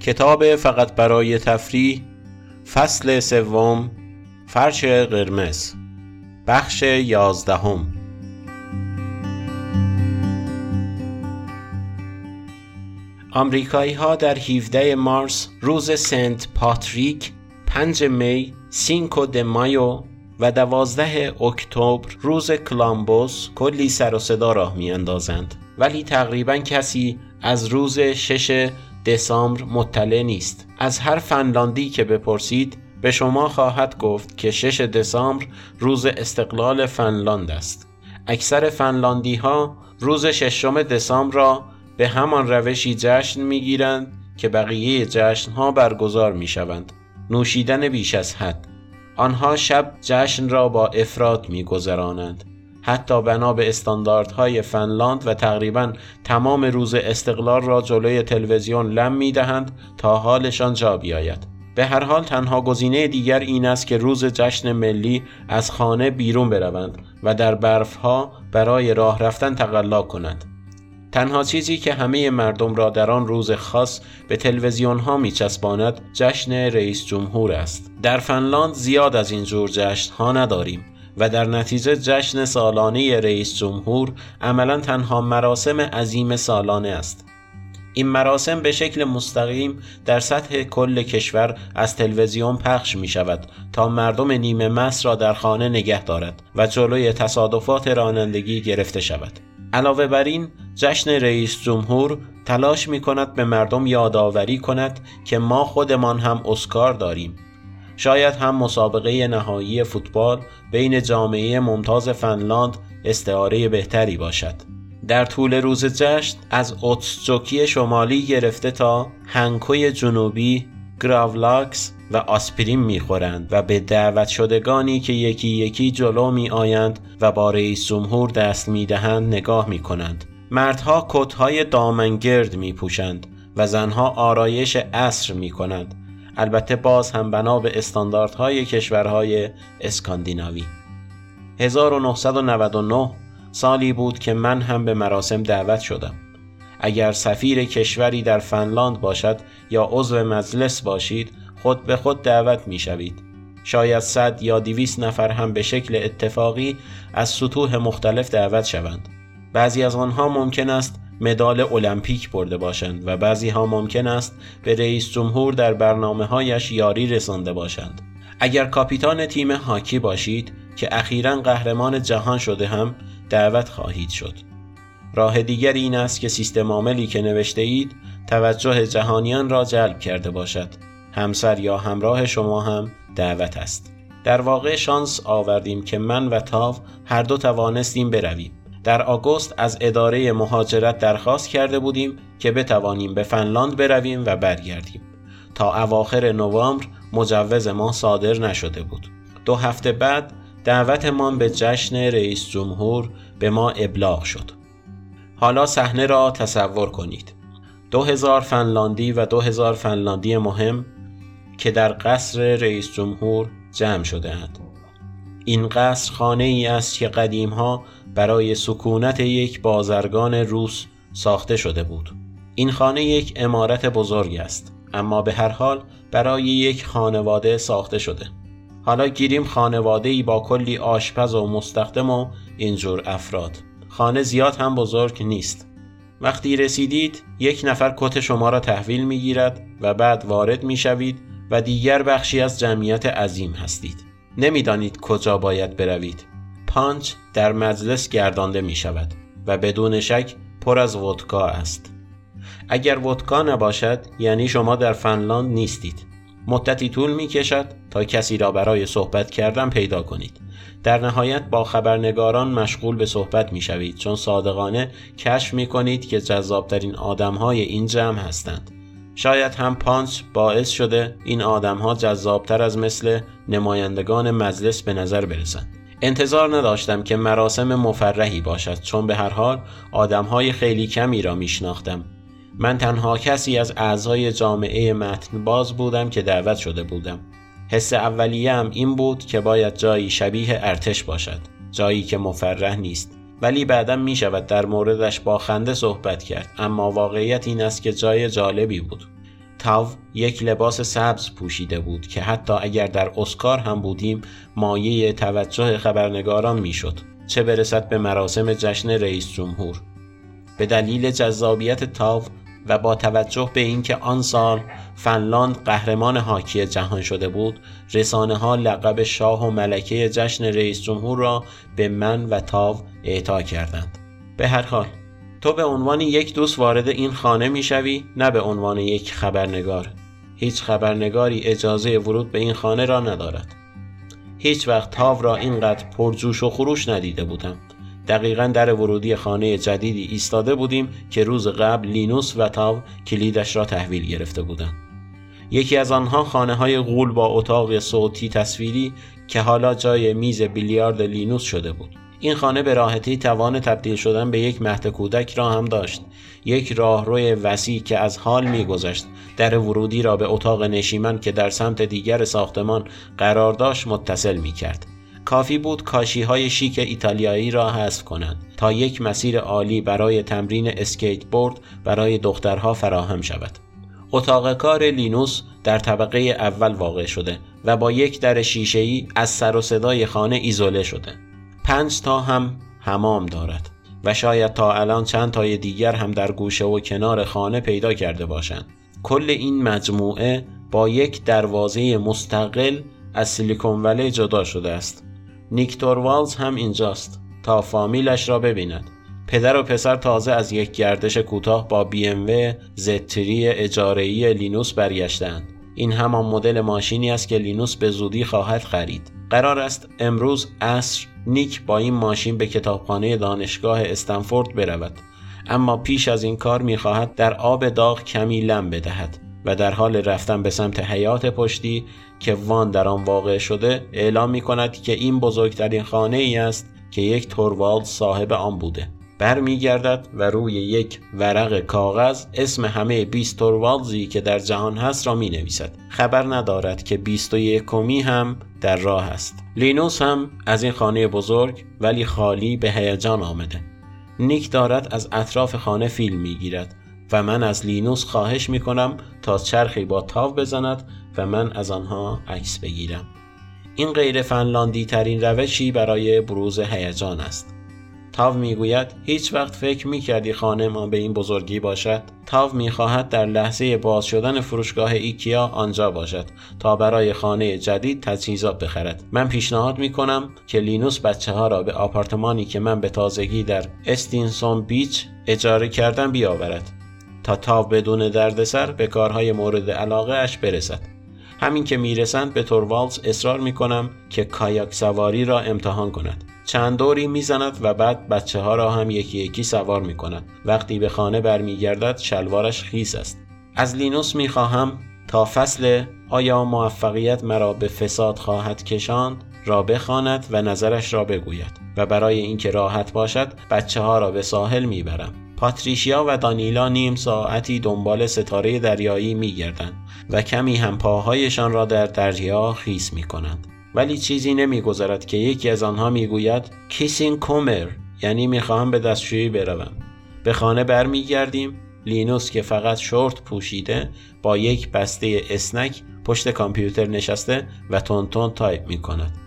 کتاب فقط برای تفریح فصل سوم فرش قرمز بخش یازدهم. آمریکایی ها در 17 مارس روز سنت پاتریک 5 می سینکو د مایو و 12 اکتبر روز کلامبوس کلی سر و صدا راه می اندازند ولی تقریبا کسی از روز 6 دسامبر مطلع نیست از هر فنلاندی که بپرسید به شما خواهد گفت که 6 دسامبر روز استقلال فنلاند است اکثر فنلاندی ها روز 6 دسامبر را به همان روشی جشن می‌گیرند که بقیه جشن ها برگزار می شوند. نوشیدن بیش از حد آنها شب جشن را با افراد می گذرانند. حتی بنا به استانداردهای فنلاند و تقریبا تمام روز استقلال را جلوی تلویزیون لم می دهند تا حالشان جا بیاید. به هر حال تنها گزینه دیگر این است که روز جشن ملی از خانه بیرون بروند و در برفها برای راه رفتن تقلا کنند. تنها چیزی که همه مردم را در آن روز خاص به تلویزیون ها می چسباند جشن رئیس جمهور است. در فنلاند زیاد از این جور جشن ها نداریم و در نتیجه جشن سالانه رئیس جمهور عملا تنها مراسم عظیم سالانه است. این مراسم به شکل مستقیم در سطح کل کشور از تلویزیون پخش می شود تا مردم نیمه مس را در خانه نگه دارد و جلوی تصادفات رانندگی گرفته شود. علاوه بر این جشن رئیس جمهور تلاش می کند به مردم یادآوری کند که ما خودمان هم اسکار داریم شاید هم مسابقه نهایی فوتبال بین جامعه ممتاز فنلاند استعاره بهتری باشد در طول روز جشن از اوتسجوکی شمالی گرفته تا هنکوی جنوبی گراولاکس و آسپرین می‌خورند و به دعوت شدگانی که یکی یکی جلو می آیند و با رئیس جمهور دست می دهند نگاه می کنند. مردها کتهای دامنگرد می پوشند و زنها آرایش عصر می کنند. البته باز هم بنا به استانداردهای کشورهای اسکاندیناوی. 1999 سالی بود که من هم به مراسم دعوت شدم. اگر سفیر کشوری در فنلاند باشد یا عضو مجلس باشید خود به خود دعوت می شوید. شاید صد یا دویست نفر هم به شکل اتفاقی از سطوح مختلف دعوت شوند. بعضی از آنها ممکن است مدال المپیک برده باشند و بعضی ها ممکن است به رئیس جمهور در برنامه هایش یاری رسانده باشند. اگر کاپیتان تیم هاکی باشید که اخیرا قهرمان جهان شده هم دعوت خواهید شد. راه دیگر این است که سیستم عاملی که نوشته اید توجه جهانیان را جلب کرده باشد. همسر یا همراه شما هم دعوت است. در واقع شانس آوردیم که من و تاو هر دو توانستیم برویم. در آگوست از اداره مهاجرت درخواست کرده بودیم که بتوانیم به فنلاند برویم و برگردیم. تا اواخر نوامبر مجوز ما صادر نشده بود. دو هفته بعد دعوتمان به جشن رئیس جمهور به ما ابلاغ شد. حالا صحنه را تصور کنید. دو هزار فنلاندی و دو هزار فنلاندی مهم که در قصر رئیس جمهور جمع شده اند. این قصر خانه ای است که قدیم ها برای سکونت یک بازرگان روس ساخته شده بود. این خانه یک امارت بزرگ است اما به هر حال برای یک خانواده ساخته شده. حالا گیریم خانواده ای با کلی آشپز و مستخدم و اینجور افراد. خانه زیاد هم بزرگ نیست. وقتی رسیدید یک نفر کت شما را تحویل می گیرد و بعد وارد می شوید و دیگر بخشی از جمعیت عظیم هستید. نمی‌دانید کجا باید بروید. پانچ در مجلس گردانده می شود و بدون شک پر از ودکا است. اگر ودکا نباشد یعنی شما در فنلاند نیستید. مدتی طول می کشد تا کسی را برای صحبت کردن پیدا کنید. در نهایت با خبرنگاران مشغول به صحبت می شوید چون صادقانه کشف می کنید که جذابترین آدم های این جمع هستند. شاید هم پانچ باعث شده این آدم ها جذابتر از مثل نمایندگان مجلس به نظر برسند. انتظار نداشتم که مراسم مفرحی باشد چون به هر حال آدم های خیلی کمی را میشناختم. من تنها کسی از اعضای جامعه متن باز بودم که دعوت شده بودم. حس اولیه این بود که باید جایی شبیه ارتش باشد. جایی که مفرح نیست. ولی بعدا می شود در موردش با خنده صحبت کرد اما واقعیت این است که جای جالبی بود تاو یک لباس سبز پوشیده بود که حتی اگر در اسکار هم بودیم مایه توجه خبرنگاران می‌شد. چه برسد به مراسم جشن رئیس جمهور. به دلیل جذابیت تاو و با توجه به اینکه آن سال فنلاند قهرمان هاکی جهان شده بود رسانه ها لقب شاه و ملکه جشن رئیس جمهور را به من و تاو اعطا کردند. به هر حال تو به عنوان یک دوست وارد این خانه می‌شوی نه به عنوان یک خبرنگار. هیچ خبرنگاری اجازه ورود به این خانه را ندارد. هیچ وقت تاو را اینقدر پرجوش و خروش ندیده بودم. دقیقا در ورودی خانه جدیدی ایستاده بودیم که روز قبل لینوس و تاو کلیدش را تحویل گرفته بودند. یکی از آنها خانه های غول با اتاق صوتی تصویری که حالا جای میز بیلیارد لینوس شده بود. این خانه به راحتی توان تبدیل شدن به یک مهد کودک را هم داشت یک راهروی وسیع که از هال میگذشت در ورودی را به اتاق نشیمن که در سمت دیگر ساختمان قرار داشت متصل می کرد. کافی بود کاشی های شیک ایتالیایی را حذف کنند تا یک مسیر عالی برای تمرین اسکیت بورد برای دخترها فراهم شود. اتاق کار لینوس در طبقه اول واقع شده و با یک در شیشه‌ای از سر و صدای خانه ایزوله شده. پنج تا هم حمام دارد و شاید تا الان چند تای دیگر هم در گوشه و کنار خانه پیدا کرده باشند. کل این مجموعه با یک دروازه مستقل از سیلیکون ولی جدا شده است. نیک توروالدز هم اینجاست تا فامیلش را ببیند. پدر و پسر تازه از یک گردش کوتاه با بی ام و Z3 اجاره‌ای لینوس برگشتند. این همان مدل ماشینی است که لینوس به زودی خواهد خرید. قرار است امروز عصر نیک با این ماشین به کتابخانه دانشگاه استنفورد برود. اما پیش از این کار می‌خواهد در آب داغ کمی لم بدهد و در حال رفتن به سمت حیات پشتی که وان در آن واقع شده اعلام می کند که این بزرگترین خانه ای است که یک توروالد صاحب آن بوده. برمیگردد و روی یک ورق کاغذ اسم همه 20 توروالزی که در جهان هست را می نویسد خبر ندارد که 21 کمی هم در راه است. لینوس هم از این خانه بزرگ ولی خالی به هیجان آمده. نیک دارد از اطراف خانه فیلم می گیرد و من از لینوس خواهش می کنم تا چرخی با تاو بزند و من از آنها عکس بگیرم. این غیر فنلاندی ترین روشی برای بروز هیجان است. تاو می‌گوید هیچ وقت فکر می‌کردی خانه ما به این بزرگی باشد. تاو می‌خواهد در لحظه باز شدن فروشگاه ایکیا آنجا باشد تا برای خانه جدید تجهیزات بخرد. من پیشنهاد می‌کنم که لینوس بچه ها را به آپارتمانی که من به تازگی در استینسون بیچ اجاره کردم بیاورد تا تاو بدون دردسر به کارهای مورد علاقه اش برسد. همین که می‌رسند به توروالز اصرار می‌کنم که کایاک سواری را امتحان کند. چند دوری می‌زند و بعد بچه ها را هم یکی یکی سوار می کند. وقتی به خانه برمیگردد شلوارش خیس است. از لینوس می خواهم تا فصل آیا موفقیت مرا به فساد خواهد کشاند را بخواند و نظرش را بگوید و برای اینکه راحت باشد بچه ها را به ساحل می‌برم. پاتریشیا و دانیلا نیم ساعتی دنبال ستاره دریایی میگردند و کمی هم پاهایشان را در دریا خیس می کنند. ولی چیزی نمیگذرد که یکی از آنها می‌گوید kissen kommer یعنی می‌خواهم به دستشویی بروم به خانه برمیگردیم لینوس که فقط شورت پوشیده با یک بسته اسنک پشت کامپیوتر نشسته و تند تایپ می کند.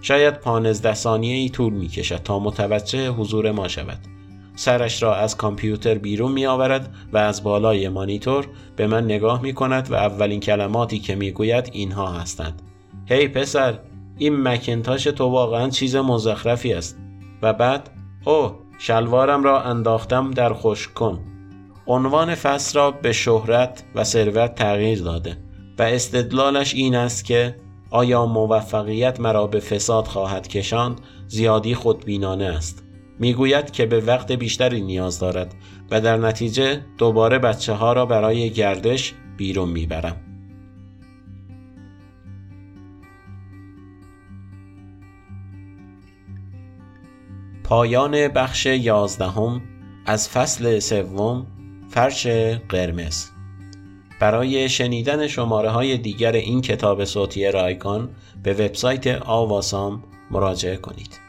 شاید پانزده ثانیه ای طول می کشد تا متوجه حضور ما شود. سرش را از کامپیوتر بیرون می آورد و از بالای مانیتور به من نگاه می کند و اولین کلماتی که می گوید اینها هستند. هی hey, پسر این مکنتاش تو واقعا چیز مزخرفی است. و بعد او شلوارم را انداختم در خوش کن. عنوان فصل را به شهرت و ثروت تغییر داده و استدلالش این است که آیا موفقیت مرا به فساد خواهد کشاند؟ زیادی خودبینانه است. می‌گوید که به وقت بیشتری نیاز دارد و در نتیجه دوباره بچه ها را برای گردش بیرون می‌برم. پایان بخش یازدهم از فصل سوم فرش قرمز برای شنیدن شماره های دیگر این کتاب صوتی رایکان به وبسایت آواسام مراجعه کنید.